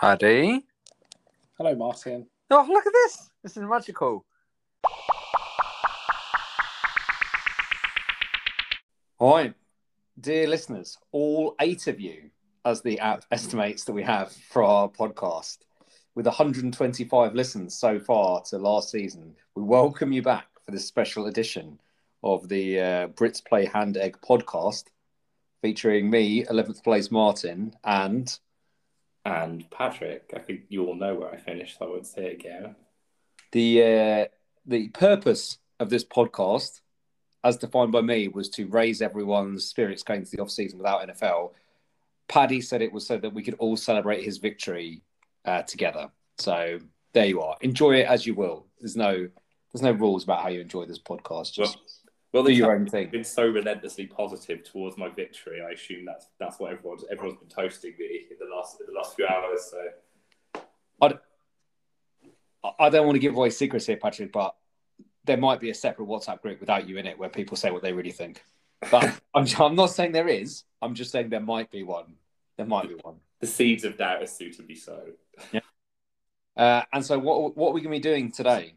Paddy. Hello, Martin. Oh, look at this. This is magical. All right, dear listeners, all eight of you, as the app estimates that we have for our podcast, with 125 listens so far to last season, we welcome you back for this special edition of the uh, Brits Play Hand Egg podcast, featuring me, 11th place Martin, and and Patrick. I think you all know where I finished, so I won't say it again. the uh, the purpose of this podcast, as defined by me, was to raise everyone's spirits going to the off season without NFL. Paddy said it was so that we could all celebrate his victory uh, together. So there you are. Enjoy it as you will. There's no there's no rules about how you enjoy this podcast. Just Well, well, do your own thing. Been so relentlessly positive towards my victory. I assume that's that's what everyone's everyone's been toasting me in the last in the last few hours. So I- I don't want to give away secrets here, Patrick, but there might be a separate WhatsApp group without you in it where people say what they really think. But I'm, I'm not saying there is. I'm just saying there might be one. There might be one. the seeds of doubt are suitably so. Uh, and so, what what are we going to be doing today?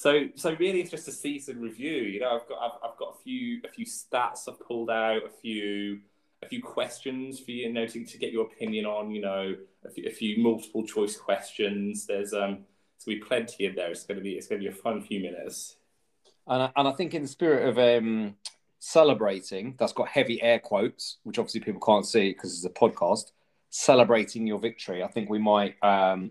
So, so really, it's just a season review. You know, I've got, I've, I've got a few, a few stats I've pulled out, a few, a few questions for you, you know, to, to get your opinion on. You know, a few, a few multiple choice questions. There's um, so we plenty in there. It's gonna be, it's gonna be a fun few minutes. And I, and I think in the spirit of um, celebrating, that's got heavy air quotes, which obviously people can't see because it's a podcast. Celebrating your victory, I think we might, um,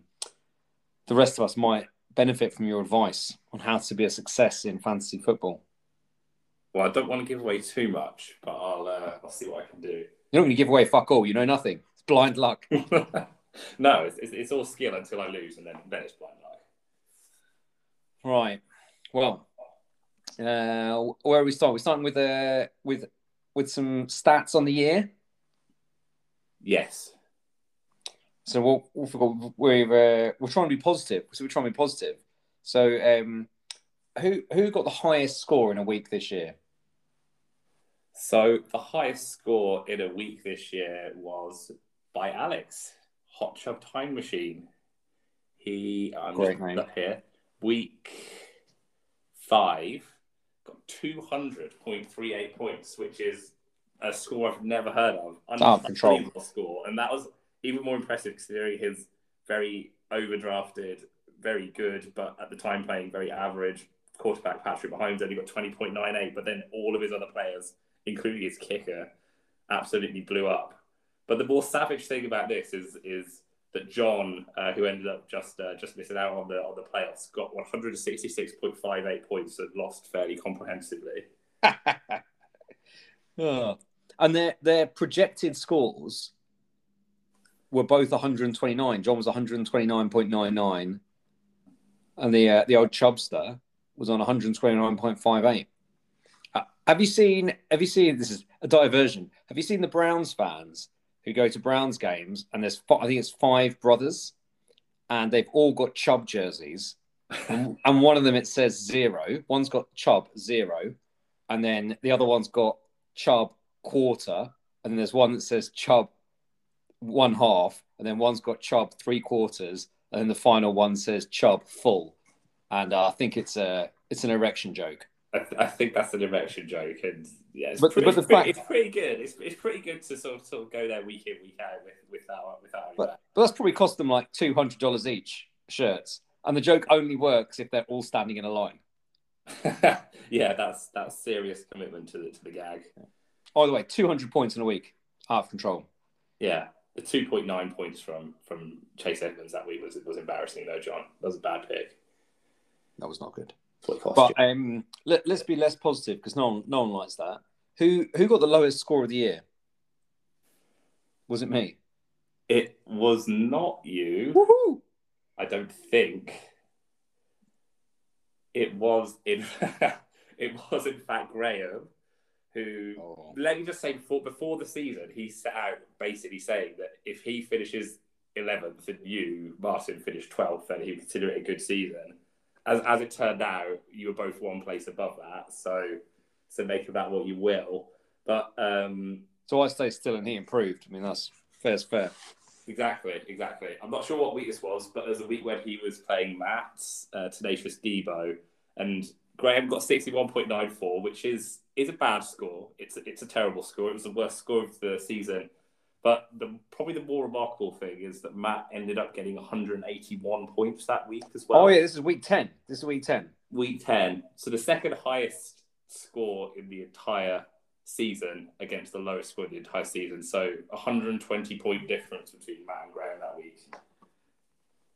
the rest of us might benefit from your advice on how to be a success in fantasy football. Well, I don't want to give away too much, but I'll, uh, I'll see what I can do. You're not going to give away fuck all. You know nothing. It's blind luck. no, it's, it's, it's all skill until I lose, and then then it's blind luck. Right. Well, uh, where are we start? We're starting with uh, with with some stats on the year. Yes. So we'll, we'll forgot we're uh, we're trying to be positive. So we're trying to be positive. So um, who who got the highest score in a week this year? So the highest score in a week this year was by Alex, Hot Chub Time Machine. He, I'm Great just name. up here, week five, got 200.38 points, which is a score I've never heard of. out of control. Unbelievable score. And that was even more impressive considering his very overdrafted, very good, but at the time playing very average quarterback Patrick Mahomes only got 20.98, but then all of his other players, including his kicker, absolutely blew up. But the more savage thing about this is is that John, uh, who ended up just uh, just missing out on the on the playoffs, got 166.58 points and lost fairly comprehensively. Oh. And their their projected scores were both 129. John was 129.99, and the uh, the old Chubster was on 129.58. Uh, have you seen? Have you seen? This is a diversion. Have you seen the Browns fans who go to Browns games? And there's I think it's five brothers, and they've all got Chubb jerseys, and, and one of them it says zero. One's got Chubb zero, and then the other one's got Chubb quarter, and then there's one that says Chubb one half, and then one's got Chubb three quarters, and then the final one says Chubb full. And uh, I think it's a it's an erection joke. I, I think that's an erection joke, and yeah, it's, But- pretty, but the fact- it's pretty good. It's, it's pretty good to sort of, sort of go there week in week out with without without. But, but that's probably cost them like two hundred dollars each shirts, and the joke only works if they're all standing in a line. yeah, that's that's serious commitment to the to the gag. By the way, two hundred points in a week, out of control. Yeah, the two point nine points from from Chase Edmonds that week was was embarrassing though, John. That was a bad pick. That was not good. That's what it cost But you. um, let, let's be less positive because no one no one likes that. Who who got the lowest score of the year? Was it me? It was not you. Woohoo! I don't think. It was in it was in fact Graham who Oh. let me just say before before the season he set out basically saying that if he finishes eleventh and you, Martin, finished twelfth, then he would consider it a good season. As as it turned out, you were both one place above that, so so make of that what you will. But um So I stay still and he improved. I mean, that's fair's fair. Exactly, exactly. I'm not sure what week this was, but there's a week when he was playing Matt's uh, Tenacious Debo, and Graham got 61.94, which is is a bad score. It's a, it's a terrible score. It was the worst score of the season. But the probably the more remarkable thing is that Matt ended up getting 181 points that week as well. Oh yeah, this is week ten. This is week ten. Week 10. So the second highest score in the entire season against the lowest score in the entire season. So 120 point difference between Matt and Graham that week.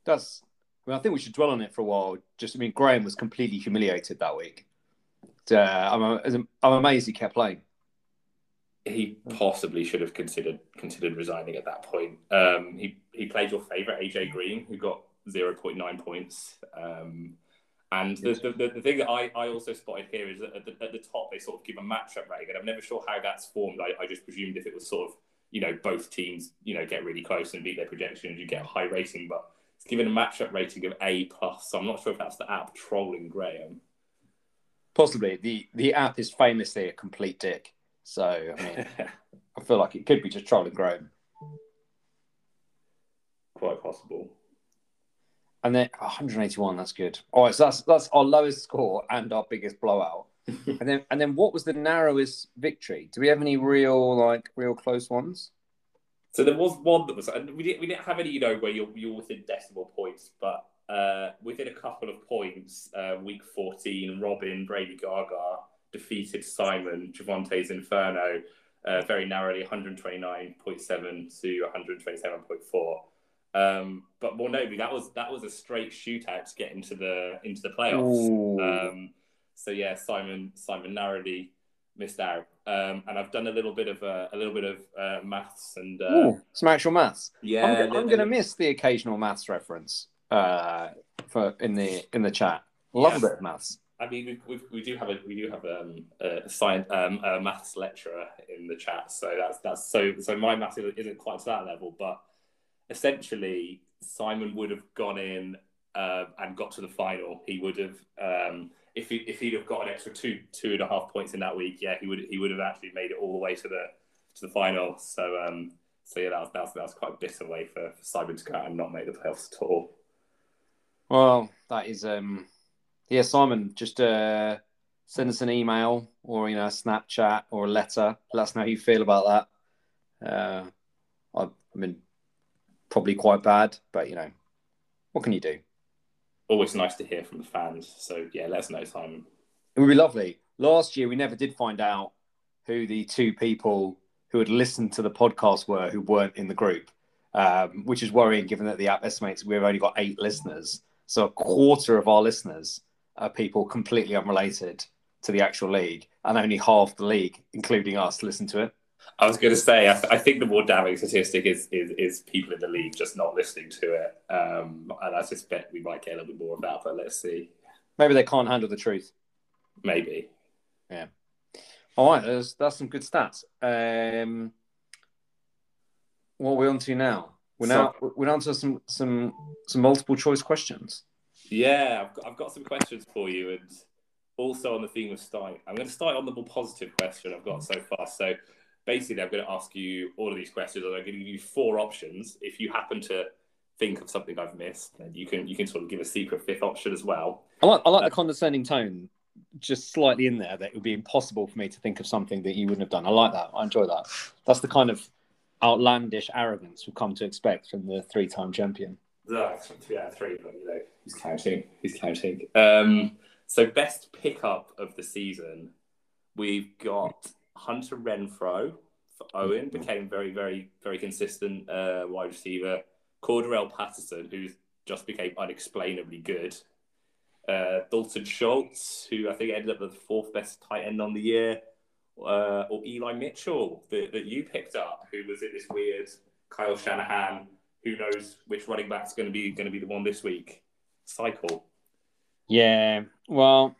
That's. I, mean, I think we should dwell on it for a while. Just, I mean, Graham was completely humiliated that week. Uh, I'm, I'm amazed he kept playing. He possibly should have considered considered resigning at that point. Um, he he played your favourite AJ Green, who got 0.9 points. Um, and the, the, the, the, thing that I, I also spotted here is that at the, at the top they sort of give a matchup rating, and I'm never sure how that's formed. I, I just presumed if it was sort of you know both teams you know get really close and beat their projections, you get a high rating. But it's given a matchup rating of A plus, so I'm not sure if that's the app trolling Graham. Possibly the the app is famously a complete dick. So I mean, I feel like it could be just trolling Graham. Quite possible. And then 181, that's good. All right, so that's that's our lowest score and our biggest blowout. and then and then what was the narrowest victory? Do we have any real like real close ones? So there was one that was, and we didn't we didn't have any, you know, where you're you're within decimal points, but uh, within a couple of points, uh, week 14, Robin Brady Gaga defeated Simon Javonte's Inferno uh, very narrowly, 129.7 to 127.4. Um, but more notably, that was that was a straight shootout to get into the into the playoffs. Um, so yeah, Simon Simon narrowly missed out. Um, and I've done a little bit of uh, a little bit of uh, maths and uh, Ooh, some actual maths. Yeah, I'm, I'm going to miss the occasional maths reference uh, for in the in the chat. Love Yeah. a bit of maths. I mean, we, we, we do have a we do have um, a science um, a maths lecturer in the chat, so that's that's so so my maths isn't quite to that level, but essentially Simon would have gone in uh, and got to the final. He would have um, if he if he'd have got an extra two two and a half points in that week, yeah, he would he would have actually made it all the way to the to the final. So um, so yeah, that was that was, that was quite a bitter way for, for Simon to go out and not make the playoffs at all. Well, that is um yeah, Simon, just uh send us an email or you know, a Snapchat or a letter. Let us know how you feel about that. Uh I, I mean probably quite bad, but you know, what can you do? Always nice to hear from the fans. So yeah, let us know, Simon. It would be lovely. Last year we never did find out who the two people who had listened to the podcast were who weren't in the group. Um, which is worrying given that the app estimates we've only got eight listeners. So a quarter of our listeners are people completely unrelated to the actual league, and only half the league, including us, listen to it. I was going to say, I, th- I think the more damning statistic is, is is people in the league just not listening to it, um, and I suspect we might get a little bit more of that. But let's see, Maybe they can't handle the truth. maybe. Yeah. All right, that's, that's some good stats. Um, what are we on to now? We're now we're on to some some some multiple choice questions. Yeah, I've got, I've got some questions for you, and also on the theme of starting. I'm going to start on the more positive question I've got so far. So basically, I'm going to ask you all of these questions, and I'm going to give you four options. If you happen to think of something I've missed, then you can you can sort of give a secret fifth option as well. I like I like the condescending tone, just slightly in there that it would be impossible for me to think of something that you wouldn't have done. I like that. I enjoy that. That's the kind of outlandish arrogance we've come to expect from the three-time champion. Out of three, but you know, he's counting. He's counting. Um, so best pickup of the season, we've got Hunter Renfrow for Owen, became very, very, very consistent uh, wide receiver. Cordarrelle Patterson, who just became unexplainably good. Uh, Dalton Schultz, who I think ended up with the fourth best tight end on the year. Uh, or Eli Mitchell that, that you picked up, who was in this weird Kyle Shanahan who knows which running back's going to be going to be the one this week cycle. Yeah, well,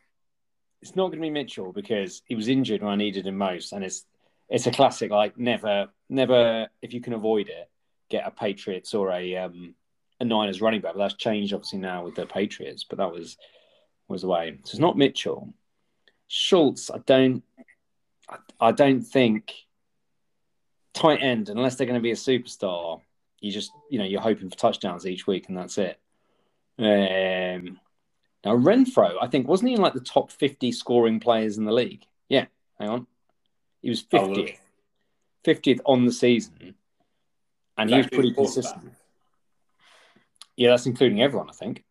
it's not going to be Mitchell because he was injured when I needed him most, and it's it's a classic. Like never, never, if you can avoid it, get a Patriots or a um, a Niners running back. But that's changed obviously now with the Patriots, but that was was the way. So it's not Mitchell. Schultz, I don't, I, I don't think tight end unless they're going to be a superstar. You just you know you're hoping for touchdowns each week, and that's it. Um, now Renfrow, I think wasn't he in like the top fifty scoring players in the league? Yeah, hang on, he was Oh, fiftieth, fiftieth on the season, and he was pretty consistent. Yeah, that's including everyone, I think.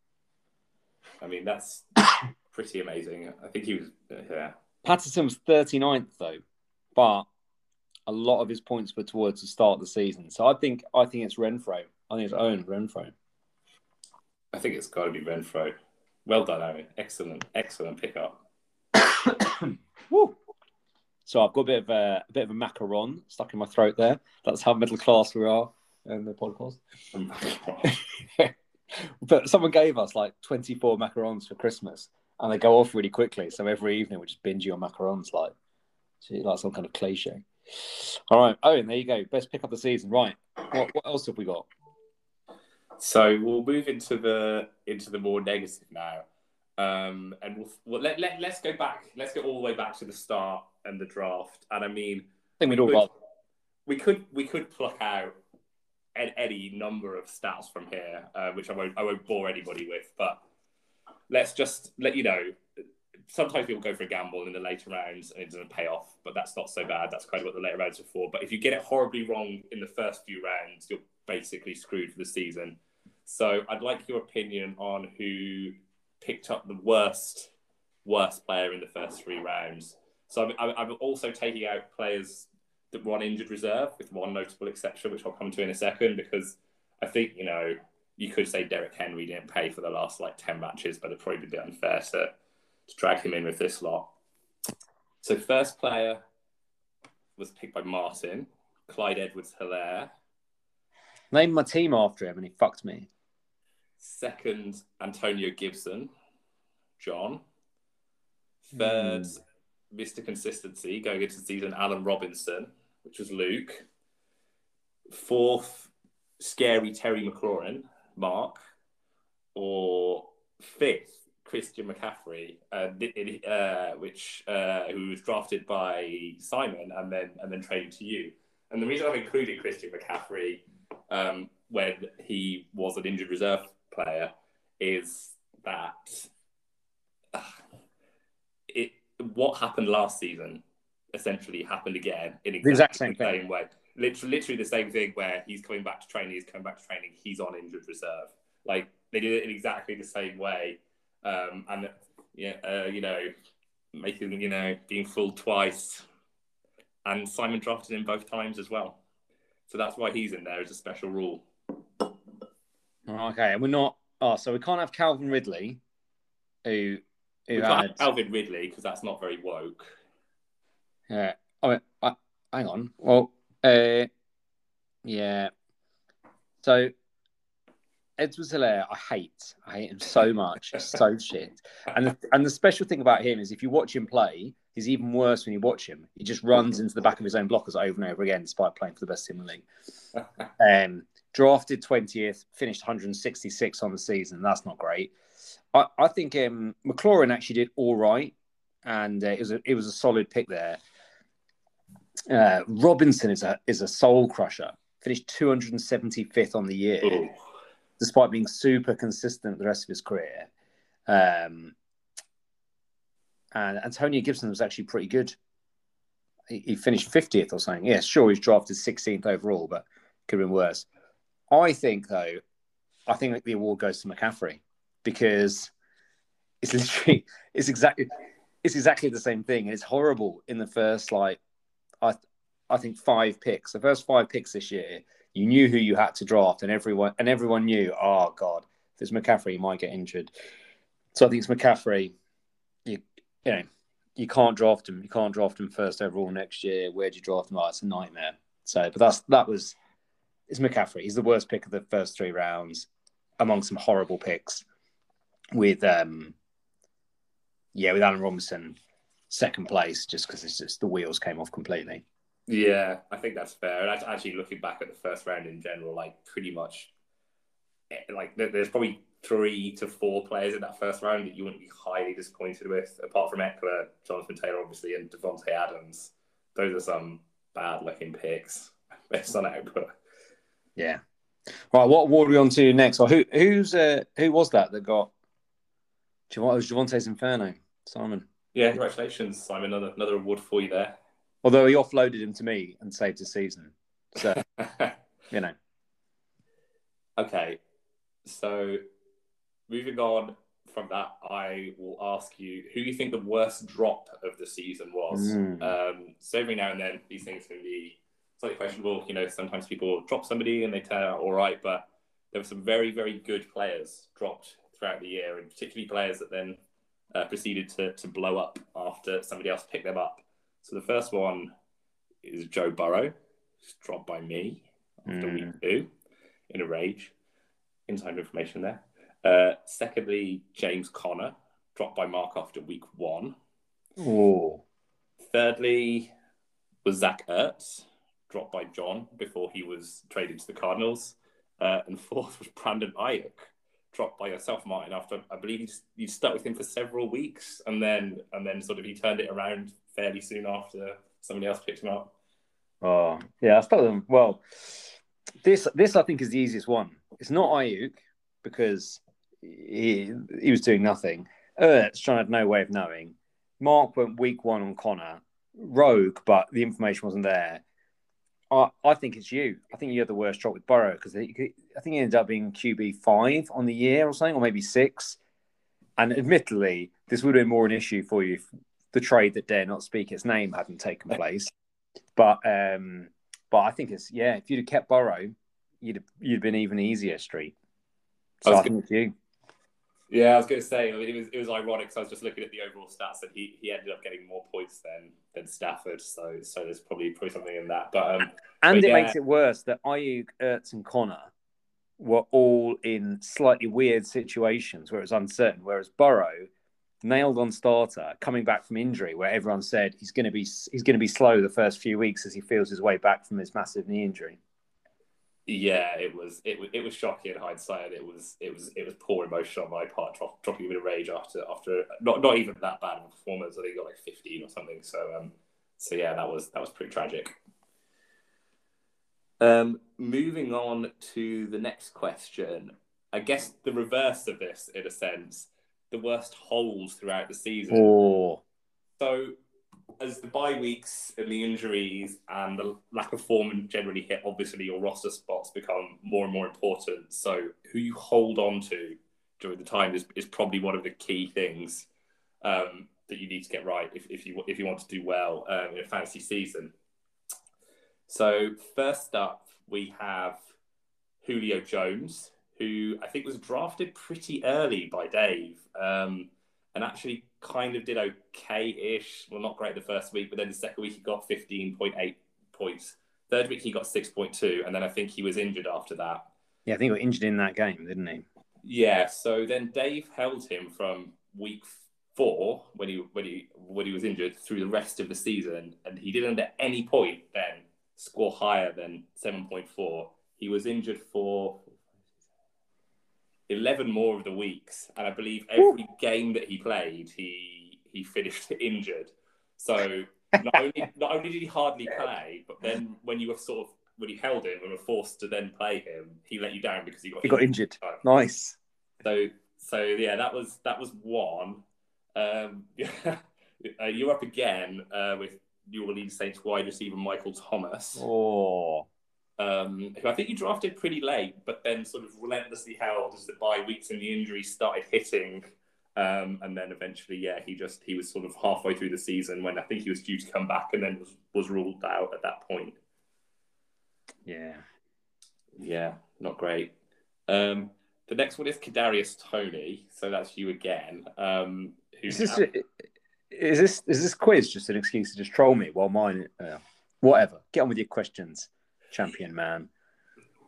I mean, that's pretty amazing. I think he was, yeah. Patterson was 39th though, but a lot of his points were towards the start of the season. So I think I think it's Renfrow. I think it's Owen Renfrow. I think it's got to be Renfrow. Well done, Aaron. Excellent, excellent pickup. Woo. So I've got a bit of a, a bit of a macaron stuck in my throat there. That's how middle class we are in the podcast. but someone gave us like 24 macarons for Christmas and they go off really quickly. So every evening we're just binge on macarons like, like some kind of cliche. All right, Owen, there you go. Best pick up the season. Right. What, what else have we got? So we'll move into the into the more negative now, um, and we'll, we'll let, let let's go back. Let's go all the way back to the start and the draft. And I mean, I think we'd all rather. we could we could pluck out an- any number of stats from here, uh, which I won't I won't bore anybody with. But let's just let you know. Sometimes people go for a gamble in the later rounds and it doesn't pay off, but that's not so bad. That's kind of what the later rounds are for. But if you get it horribly wrong in the first few rounds, you're basically screwed for the season. So I'd like your opinion on who picked up the worst worst player in the first three rounds. So I'm, I'm also taking out players that were on injured reserve, with one notable exception, which I'll come to in a second, because I think you know you could say Derrick Henry didn't pay for the last like ten matches, but it'd probably be unfair to to drag him in with this lot. So first player was picked by Martin, Clyde Edwards Helaire. Named my team after him and he fucked me. Second, Antonio Gibson, John. Third, Mr. Consistency going into the season, Allen Robinson, which was Luke. Fourth, scary Terry McLaurin, Mark. Or fifth, Christian McCaffrey, uh, uh, which uh, who was drafted by Simon and then and then traded to you. And the reason I've included Christian McCaffrey um, when he was an injured reserve player is that uh, it what happened last season essentially happened again in exactly The exact same the same way. Literally, literally the same thing where he's coming back to training, he's coming back to training, he's on injured reserve. Like they did it in exactly the same way, um, and yeah, uh, you know, making you know being fooled twice, and Simon drafted him both times as well. So that's why he's in there as a special rule. Okay, and we're not. Oh, so we can't have Calvin Ridley, who who We can't had. have Alvin Ridley because that's not very woke. Yeah. Oh, uh, hang on. Well, uh, yeah. So Edwards Helaire, I hate. I hate him so much. So shit. And the, and the special thing about him is if you watch him play, he's even worse when you watch him. He just runs into the back of his own blockers over and over again, despite playing for the best team in the league. Um, drafted 20th, finished 166 on the season. That's not great. I, I think um, McLaurin actually did all right, and uh, it was a, it was a solid pick there. Uh, Robinson is a is a soul crusher. Finished 275th on the year, Ooh. despite being super consistent the rest of his career. Um, and Antonio Gibson was actually pretty good. He, he finished 50th or something. Yeah, sure, he's drafted 16th overall, but could have been worse. I think, though, I think the award goes to McCaffrey because it's literally it's exactly it's exactly the same thing, and it's horrible in the first like I I think five picks. The first five picks this year, you knew who you had to draft, and everyone and everyone knew. Oh God, if it's McCaffrey, he might get injured. So I think it's McCaffrey. You you know you can't draft him. You can't draft him first overall next year. Where do you draft him? Oh, it's a nightmare. So, but that's that was it's McCaffrey. He's the worst pick of the first three rounds among some horrible picks. With um, yeah, with Allen Robinson second place, just because it's just the wheels came off completely. Yeah, I think that's fair. And actually, looking back at the first round in general, like pretty much, eh, like there's probably three to four players in that first round that you wouldn't be highly disappointed with, apart from Ekeler, Jonathan Taylor, obviously, and Davante Adams. Those are some bad looking picks based on output. Yeah, Right, what award are we on to next? Or who who's uh, who was that that got? Javon, it was Javonte's Inferno, Simon. Yeah, congratulations, Simon. Another another award for you there. Although he offloaded him to me and saved his season, so you know. Okay, so moving on from that, I will ask you who you think the worst drop of the season was. Mm. Um, so every now and then, these things can be slightly questionable. You know, sometimes people drop somebody and they turn out all right, but there were some very, very good players dropped throughout the year, and particularly players that then uh, proceeded to, to blow up after somebody else picked them up. So the first one is Joe Burrow, who's dropped by me after Mm. week two in a rage. Inside information there. Uh, secondly, James Conner, dropped by Mark after week one. Oh, Thirdly, was Zach Ertz, dropped by John before he was traded to the Cardinals. Uh, and fourth was Brandon Aiyuk, dropped by yourself, Martin, after I believe you stuck with him for several weeks, and then and then sort of he turned it around fairly soon after somebody else picked him up. oh, yeah. I stuck with them. Well, this this I think is the easiest one. It's not Aiyuk because he he was doing nothing. Ertz to have no way of knowing. Mark went week one on Conner, rogue, but the information wasn't there. I, I think it's you. I think you had the worst drop with Burrow because I think he ended up being QB five on the year or something, or maybe six. And admittedly, this would have been more an issue for you if the trade that dare not speak its name hadn't taken place. But um, but I think it's yeah. If you'd have kept Burrow, you'd have, you'd have been even easier street. So I was I think it's you. Yeah, I was going to say it was it was ironic. So I was just looking at the overall stats, and he, he ended up getting more points than than Stafford. So so there's probably probably something in that. But um, And But it yeah. makes it worse that Aiyuk, Ertz, and Conner were all in slightly weird situations where it was uncertain. Whereas Burrow, nailed on starter, coming back from injury, where everyone said he's going to be he's going to be slow the first few weeks as he feels his way back from his massive knee injury. Yeah, it was it was it was shocking in hindsight. It was it was it was poor emotion on my part, drop, dropping a bit of rage after after not not even that bad of a performance. I think he got like 15 or something. So um so yeah, that was that was pretty tragic. Um, moving on to the next question. I guess the reverse of this, in a sense, the worst holes throughout the season. Oh, So, as the bye weeks and the injuries and the lack of form generally hit, obviously your roster spots become more and more important. So, who you hold on to during the time is, is probably one of the key things um, that you need to get right if, if you if you want to do well um, in a fantasy season. So, first up, we have Julio Jones, who I think was drafted pretty early by Dave. Um, and actually kind of did okay-ish. Well, not great the first week, but then the second week he got 15.8 points. Third week he got 6.2, and then I think he was injured after that. yeah, I think he got injured in that game, didn't he? Yeah, so then Dave held him from week four when he when he when he was injured through the rest of the season, and he didn't at any point then score higher than 7.4. He was injured for 11 more of the weeks, and I believe every game that he played, he he finished injured. So not only not only did he hardly play, but then when you were sort of when you held him and were forced to then play him, he let you down because he got He got injured. Nice. So so yeah, that was that was one. Um, uh, you're up again uh, with New Orleans Saints wide receiver Michael Thomas, Oh, um, who I think you drafted pretty late, but then sort of relentlessly held as the bye weeks and the injuries started hitting. Um, and then eventually, yeah, he just he was sort of halfway through the season when I think he was due to come back, and then was was ruled out at that point. yeah. Yeah, not great. Um, the next one is Kadarius Toney, so that's you again. Um, Is this is this is this quiz just an excuse to just troll me while mine? Uh, whatever. Get on with your questions, champion man.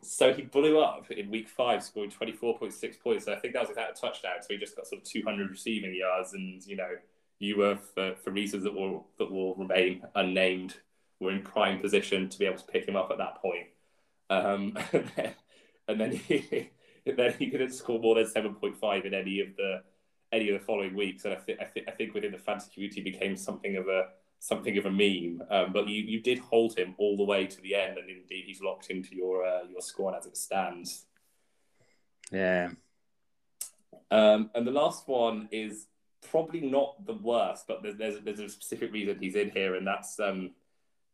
so he blew up in week five, scoring twenty four point six points. So I think that was without a touchdown. So he just got sort of two hundred receiving yards, and you know, you were for, for reasons that will that will remain unnamed, were in prime position to be able to pick him up at that point. Um, and then, and then he then he couldn't score more than seven point five in any of the any of the following weeks, and I think I think I think within the fantasy community became something of a something of a meme. Um, but you, you did hold him all the way to the end, and indeed he's locked into your uh, your squad as it stands. Yeah. Um, and the last one is probably not the worst, but there's, there's, there's a specific reason he's in here, and that's um,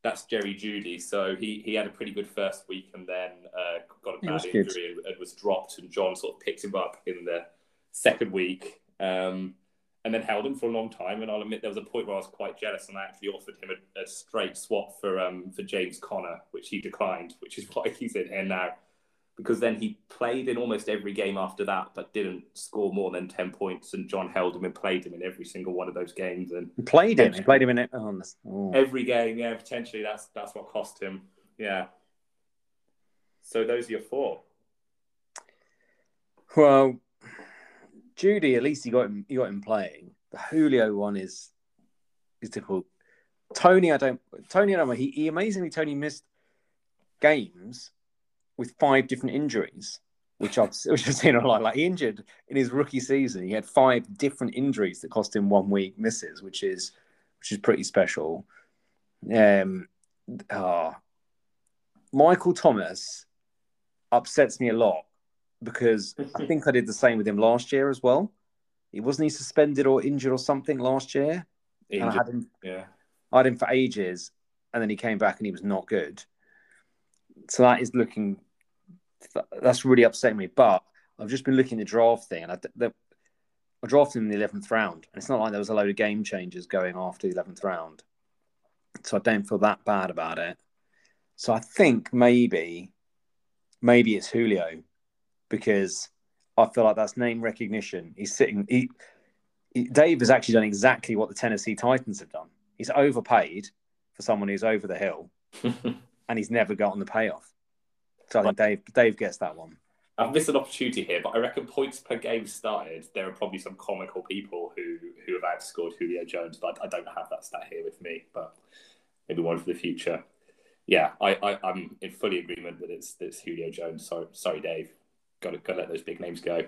that's Jerry Jeudy. So he, he had a pretty good first week and then uh, got a bad injury and, and, was dropped, and John sort of picked him up in the second week. Um, and then held him for a long time. And I'll admit there was a point where I was quite jealous, and I actually offered him a, a straight swap for um, for James Conner, which he declined, which is why he's in here now because then he played in almost every game after that, but didn't score more than ten points. And John held him and played him in every single one of those games. And played him. Played him in it. Oh, oh. Every game, yeah. Potentially, that's that's what cost him. Yeah. So those are your four. Well, Jeudy, at least he got him. He got him playing. The Julio one is is difficult. Toney, I don't. Toney, I don't. He, he amazingly Toney missed games with five different injuries, which I've which I've seen a lot. Like he injured in his rookie season, he had five different injuries that cost him one week misses, which is which is pretty special. Um, uh, Michael Thomas upsets me a lot because I think I did the same with him last year as well. He wasn't he suspended or injured or something last year. Injured. I had him, yeah, I had him for ages, and then he came back and he was not good. So that is looking that's really upsetting me. But I've just been looking at the draft thing, and I, the, I drafted him in the eleventh round, and it's not like there was a load of game changers going after the eleventh round, so I don't feel that bad about it. So I think maybe, maybe it's Julio, because I feel like that's name recognition. He's sitting. He, he, Dave has actually done exactly what the Tennessee Titans have done. He's overpaid for someone who's over the hill, and he's never gotten the payoff. So I think Dave Dave gets that one. I've missed an opportunity here, but I reckon points per game started. There are probably some comical people who who have outscored Julio Jones, but I don't have that stat here with me. But maybe one for the future. Yeah, I, I am in fully agreement that it's it's Julio Jones. Sorry, sorry, Dave. Got to got to let those big names go.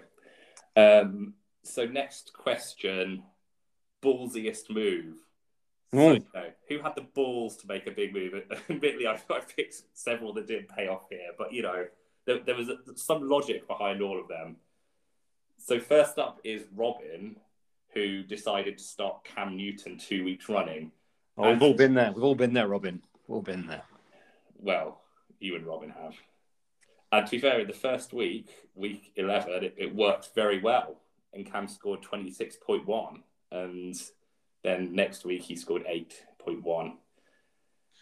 Um, so next question, ballsiest move. So, who had the balls to make a big move? Admittedly, I, I picked several that didn't pay off here, but you know, there, there was a, some logic behind all of them. So first up is Robin, who decided to start Cam Newton two weeks running. Oh, we've all been there. We've all been there, Robin. We've all been there. Well, you and Robin have. And to be fair, in the first week, week 11, it, it worked very well. And Cam scored 26.1. And then next week he scored eight point one.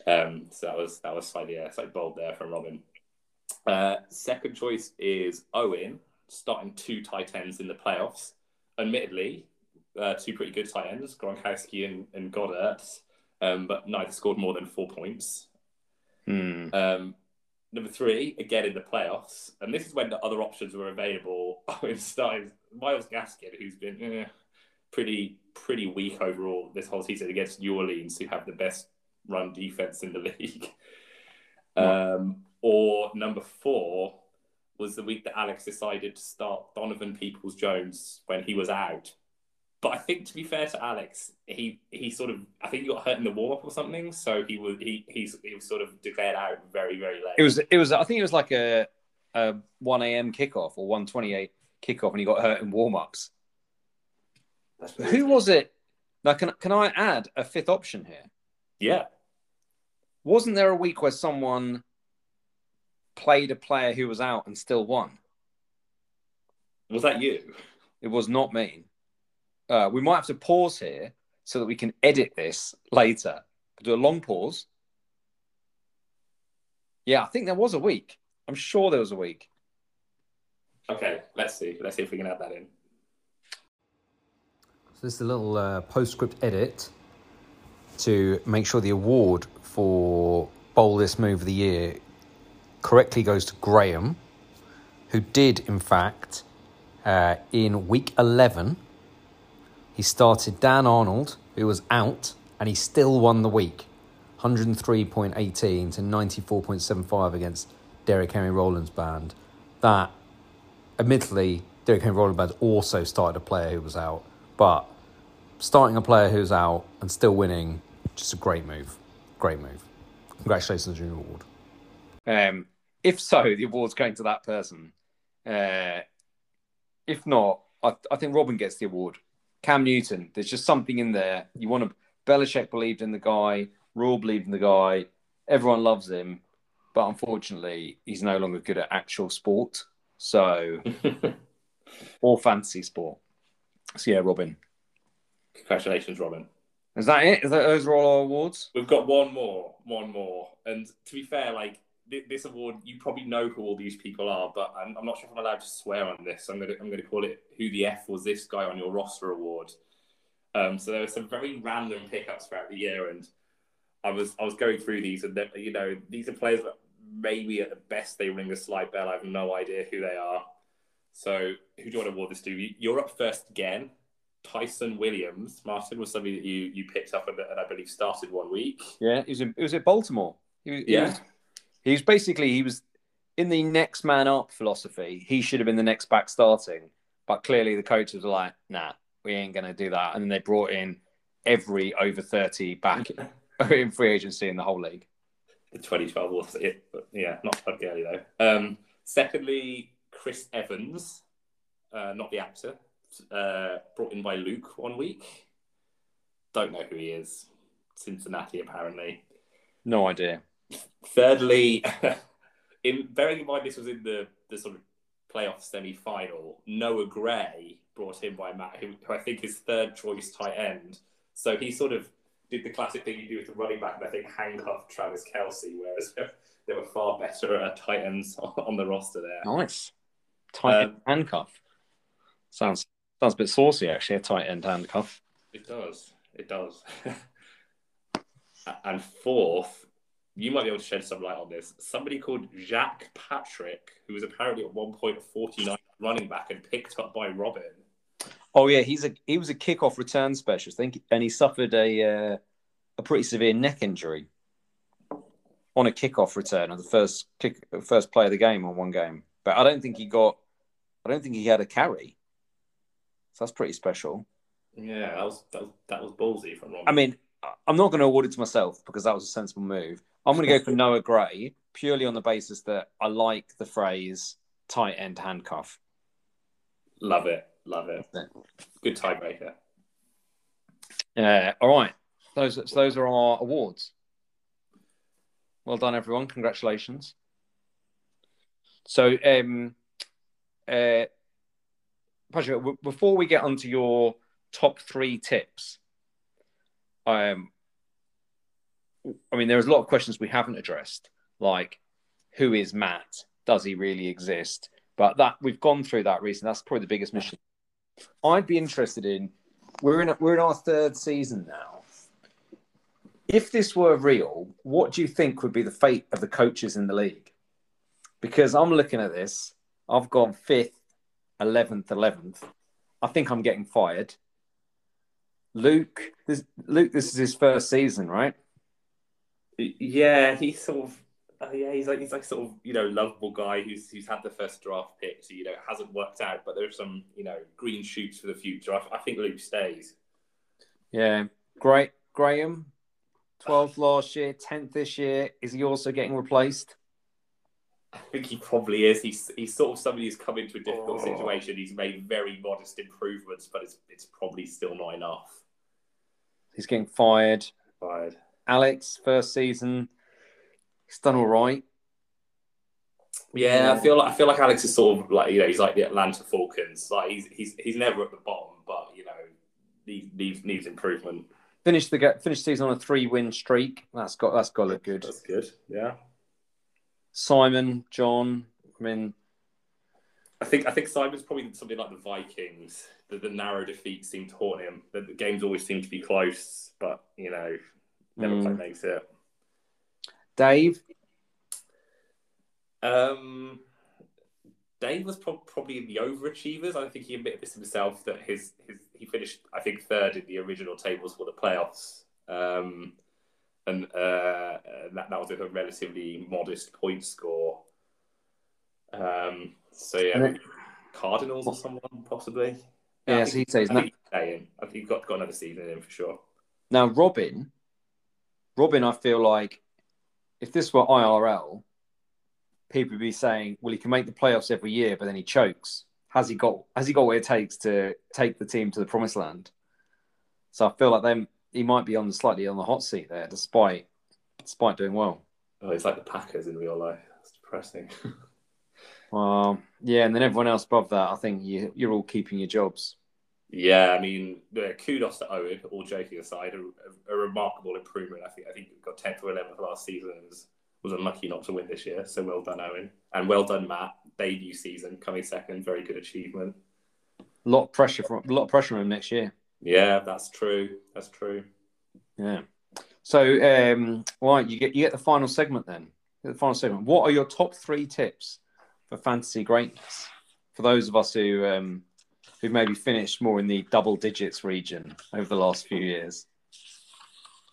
Um, so that was that was slightly uh, slightly bold there from Robin. Uh, second choice is Owen, starting two tight ends in the playoffs. Admittedly, uh, two pretty good tight ends, Gronkowski and, and Goedert, um, but neither scored more than four points. Hmm. Um, number three, again in the playoffs, and this is when the other options were available. Owen started Myles Gaskin, who's been eh, pretty pretty weak overall this whole season against New Orleans, who have the best run defense in the league. Um, or number four was the week that Alex decided to start Donovan Peoples Jones when he was out. But I think to be fair to Alex, he he sort of I think he got hurt in the warm up or something, so he was he he's, he was sort of declared out very very late. It was it was I think it was like a a one a.m. kickoff or one twenty eight kickoff, and he got hurt in warm ups. Who was it? Now, can can I add a fifth option here? Yeah. Wasn't there a week where someone played a player who was out and still won? Was that you? It was not me. Uh, we might have to pause here so that we can edit this later. Do a long pause. Yeah, I think there was a week. I'm sure there was a week. Okay, let's see. Let's see if we can add that in. So this is a little uh, postscript edit to make sure the award for boldest move of the year correctly goes to Graham, who did, in fact, uh, in week 11, he started Dan Arnold, who was out, and he still won the week 103.18 to 94.75 against Derrick Henry Rollins band. That, admittedly, Derrick Henry Rollins band also started a player who was out, but starting a player who's out and still winning Just a great move. Great move. Congratulations on your award. Um, if so, the award's going to that person. Uh, if not, I, I think Robin gets the award. Cam Newton, there's just something in there. You want to. Belichick believed in the guy. Rhule believed in the guy. Everyone loves him, but unfortunately, he's no longer good at actual sport. So, or fantasy sport. So yeah, Robin. Congratulations, Robin. Is that it? Is that those are all our awards? We've got one more, one more. And to be fair, like this award, you probably know who all these people are, but I'm, I'm not sure if I'm allowed to swear on this. I'm gonna I'm gonna call it "Who the f was this guy on your roster?" award. Um, so there were some very random pickups throughout the year, and I was I was going through these, and you know these are players that maybe at the best they ring a slight bell. I have no idea who they are. So who do you want to award this to? You- You're up first again. Ty'Son Williams, Martin, was somebody that you you picked up and, and I believe started one week. Yeah, he was. In, it was at Baltimore. He was, he Yeah. was- he was basically he was in the next man up philosophy. He should have been the next back starting, but clearly the coaches were like, "Nah, we ain't gonna do that." And then they brought in every over thirty back in free agency in the whole league. The 2012 was it, but yeah, not Todd Gurley though. Um, secondly, Chris Evans, uh, not the actor, uh, brought in by Luke one week. Don't know who he is. Cincinnati apparently. No idea. Thirdly, in bearing in mind this was in the the sort of playoff semi final, Noah Gray brought in by Matt, who, who I think is third choice tight end. So he sort of did the classic thing you do with the running back, and I think handcuffed Travis Kelce, whereas there were far better uh, tight ends on the roster there. Nice. Tight end Um, handcuff. Sounds sounds a bit saucy actually. A tight end handcuff. It does. It does. and fourth, you might be able to shed some light on this. Somebody called Jacques Patrick, who was apparently at one point 49 running back and picked up by Robin. Oh yeah, he's a he was a kickoff return specialist, I think, and he suffered a uh, a pretty severe neck injury on a kickoff return on the first kick first play of the game on one game. But I don't think he got I don't think he had a carry. So that's pretty special. Yeah, that was that was, that was ballsy from Robin. I mean, I'm not going to award it to myself because that was a sensible move. I'm going to go for Noah Gray purely on the basis that I like the phrase tight end handcuff. love it, love it. Good tiebreaker. Uh, all right, those so those are our awards. Well done, everyone! Congratulations. So, um, uh, Patrick, w- before we get onto your top three tips, um, I mean, there's a lot of questions we haven't addressed, like who is Matt? Does he really exist? But that we've gone through that recently. That's probably the biggest mission. I'd be interested in. We're in we're in our third season now. If this were real, what do you think would be the fate of the coaches in the league? Because I'm looking at this, I've gone fifth, eleventh, eleventh. I think I'm getting fired. Luke, this Luke, this is his first season, right? Yeah, he's sort of. Uh, yeah, he's like he's like sort of you know lovable guy who's who's had the first draft pick, so you know it hasn't worked out, but there's some you know green shoots for the future. I, I think Luke stays. Yeah, great. Graham, 12th last year, 10th this year. Is he also getting replaced? I think he probably is. He's he's sort of somebody who's come into a difficult Oh. situation. He's made very modest improvements, but it's it's probably still not enough. He's getting fired. Right. Alex, first season, he's done all right. Yeah, I feel like I feel like Alex is sort of like you know he's like the Atlanta Falcons. Like he's he's he's never at the bottom, but you know needs needs, needs improvement. Finish the get finished season on a three win streak. That's got that's got to look good. That's good. Yeah. Simon, John. I mean, I think I think Simon's probably something like the Vikings. The, the narrow defeat seemed to haunt him. The, the games always seem to be close, but you know, never Mm. quite makes it. Dave. Um, Dave was prob- probably in the overachievers. I think he admitted this himself that his his he finished I think third in the original tables for the playoffs. Um, and uh, that, that was with a relatively modest point score. Um, so yeah, then- Cardinals or someone possibly. Yeah, I so he says I no. think he's. I think he's got, got another season in for sure. Now Robin Robin, I feel like if this were IRL, people would be saying, "Well, he can make the playoffs every year, but then he chokes." Has he got? Has he got what it takes to take the team to the promised land? So I feel like them he might be on the slightly on the hot seat there, despite despite doing well. Oh, it's like the Packers in real life. It's depressing. Well, yeah, and then everyone else above that, I think you, you're all keeping your jobs. Yeah, I mean, yeah, kudos to Owen. All joking aside, a, a, remarkable improvement. I think I think he got tenth or eleventh last season and was, was unlucky not to win this year. So well done, Owen, and well done, Matt. Debut season coming second, very good achievement. A lot of pressure from a lot of pressure on him next year. Yeah, that's true. That's true. Yeah. So, um, right, you get you get the final segment then. The final segment. What are your top three tips for fantasy greatness for those of us who um, who maybe finished more in the double digits region over the last few years?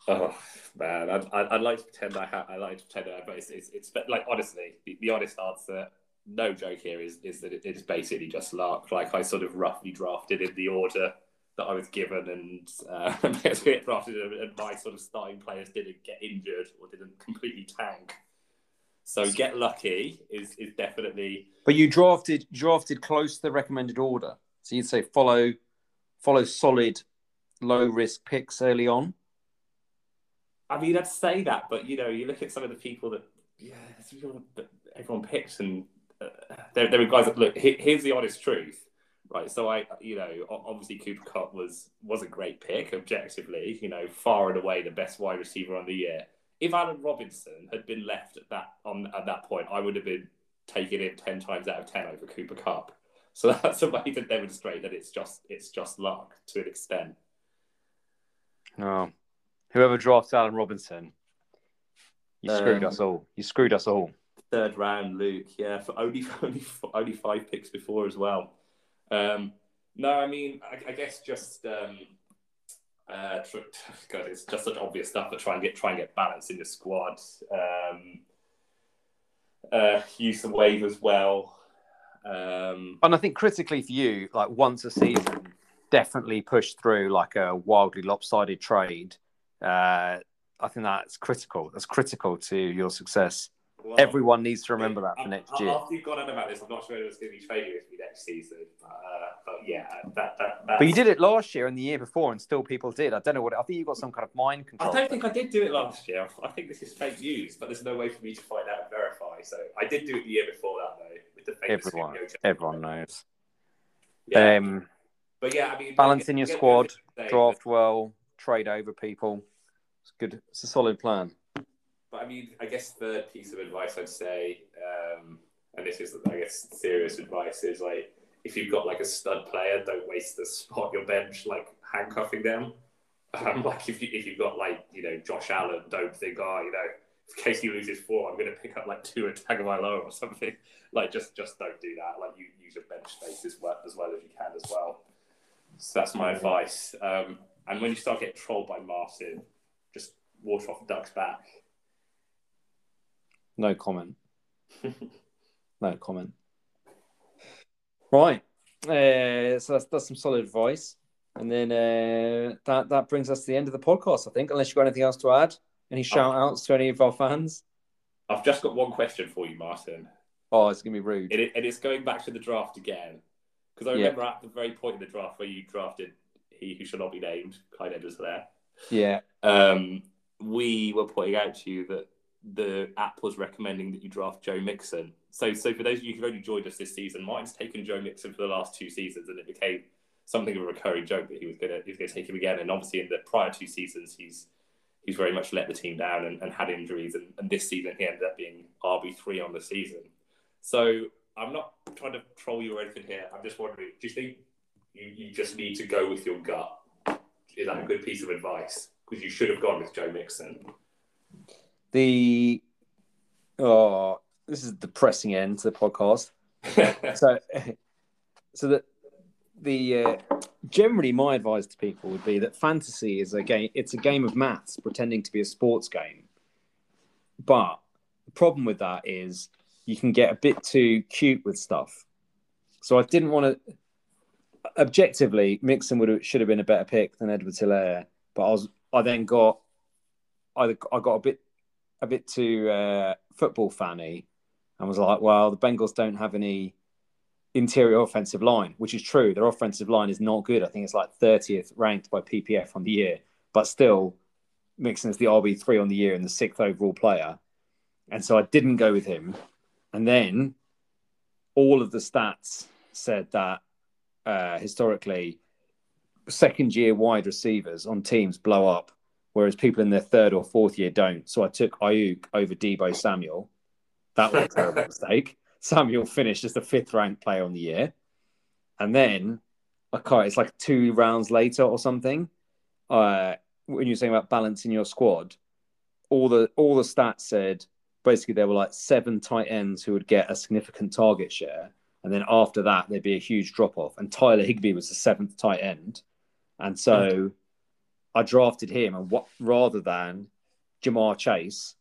Oh man, I'd, I'd, I'd like to pretend I have. I like to pretend I, but it's, it's, it's like honestly, the, the honest answer, no joke here is is that it is basically just luck. Like I sort of roughly drafted in the order that I was given, and uh, get drafted, and my sort of starting players didn't get injured or didn't completely tank. So get lucky is is definitely But you drafted drafted close to the recommended order, so you'd say follow follow solid low risk picks early on. I mean, I'd say that, but you know, you look at some of the people that, yeah, everyone picks, and uh, there, there are guys that look. he- Here's the honest truth, right? So I, you know, obviously Cooper Kupp was was a great pick objectively. You know, far and away the best wide receiver on the year. If Allen Robinson had been left at that on at that point, I would have been taking him ten times out of ten over Cooper Kupp. So that's a way to demonstrate that it's just it's just luck to an extent. No. Whoever drafts Allen Robinson, you screwed Um, us all. You screwed us all. third round, Luke. Yeah, for only only only five picks before as well. Um, no, I mean, I, I guess just um, uh, tr- God, it's just such obvious stuff to try and get try and get balance in your squad. Um, uh, use the wave as well. Um, And I think critically for you, like once a season, definitely push through like a wildly lopsided trade. Uh, I think that's critical. That's critical to your success. well, Everyone needs to remember that for a- next a- year. After you've gone on about this, I'm not sure who's going to be trading with me next season. But, uh, but yeah, that, that. But you did it last year and the year before, and still people did. I don't know what. I think you got some kind of mind control. I don't think I did do it last year. I think this is fake news, but there's no way for me to find out and verify. So I did do it the year before that, though, with the famous Everyone, everyone knows. Yeah. Um, but yeah, I mean, balance in your squad, draft well, trade over people. It's good. It's a solid plan. But I mean, I guess the piece of advice I'd say, um, and this is, I guess, serious advice, is like if you've got like a stud player, don't waste the spot on your bench like handcuffing them. Um, like if you if you've got like you know Josh Allen, don't think oh you know in case he loses four, I'm going to pick up like two at Tagovailoa or something. Like just just don't do that. Like you use your bench space as well as well as you can as well. So that's my advice. Um, and when you start getting trolled by Martin, just water off the duck's back. No comment. no comment. Right. Uh, so that's, that's some solid advice. And then uh, that that brings us to the end of the podcast, I think. Unless you've got anything else to add, any shout outs to any of our fans? I've just got one question for you, Martin. Oh, it's gonna be rude. It, and it's going back to the draft again. Because I Yeah. remember at the very point in the draft where you drafted he who shall not be named, Clyde Edwards there. Yeah. Um, we were pointing out to you that the app was recommending that you draft Joe Mixon. So, so for those of you who've only joined us this season, mine's taken Joe Mixon for the last two seasons, and it became something of a recurring joke that he was gonna he was gonna take him again. And obviously, in the prior two seasons, he's he's very much let the team down and, and had injuries. And, and this season, he ended up being RB three on the season. So I'm not trying to troll you or anything here. I'm just wondering, do you think you, you just need to go with your gut? Is that a good piece of advice? Because you should have gone with Joe Mixon. The oh, this is depressing end to the podcast. so so that the uh, generally my advice to people would be that fantasy is a game it's a game of maths pretending to be a sports game. But the problem with that is you can get a bit too cute with stuff. So i didn't want to objectively mixon would have, should have been a better pick than edward Helaire but i was i then got I I got a bit a bit too uh, football fanny and was like, well, the Bengals don't have any interior offensive line, which is true. Their offensive line is not good. I think it's like 30th ranked by PFF on the year, but still, Mixon is the RB three on the year and the sixth overall player, and so I didn't go with him. And then all of the stats said that uh, historically, second year wide receivers on teams blow up, whereas people in their third or fourth year don't. So I took Aiyuk over Deebo Samuel. That was a terrible mistake. Samuel finished as the fifth ranked player on the year. And then, okay, it's like two rounds later or something. Uh, when you're saying about balancing your squad, all the all the stats said basically there were like seven tight ends who would get a significant target share, and then after that there'd be a huge drop off. And Tyler Higbee was the seventh tight end, and so I drafted him, and what rather than Ja'Marr Chase,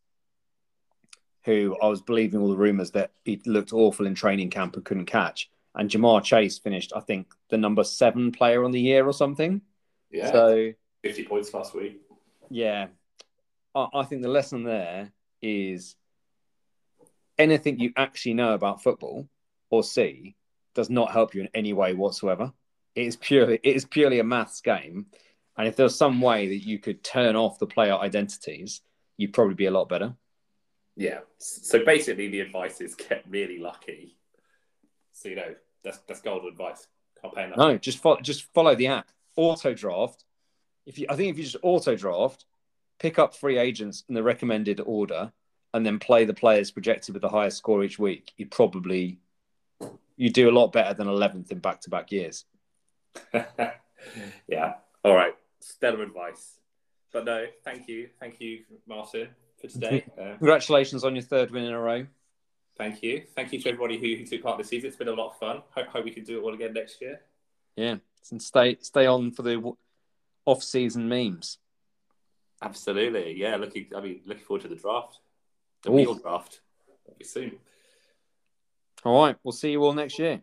who I was believing all the rumors that he looked awful in training camp and couldn't catch. And Ja'Marr Chase finished, I think, the number seven player on the year or something. Yeah. So 50 points last week. yeah, I, I think the lesson there is anything you actually know about football or see does not help you in any way whatsoever. It is purely it is purely a maths game, and if there's some way that you could turn off the player identities, you'd probably be a lot better. Yeah. So basically, the advice is get really lucky. So, you know, that's, that's golden advice. Can't pay enough. No, just follow just follow the app. Auto draft. If you, I think if you just auto draft, pick up free agents in the recommended order, and then play the players projected with the highest score each week, you probably you do a lot better than eleventh in back to back years. yeah. All right. Stellar advice. But no, thank you. Thank you, Martin, for today. Uh, Congratulations on your third win in a row. thank you. Thank you to everybody who, who took part this season. It's been a lot of fun. Hope, hope we can do it all again next year. Yeah, and stay stay on for the off season memes. Absolutely. Yeah. Looking, I mean, looking forward to the draft. The Ooh. real draft. That'll be soon. All right, we'll see you all next year.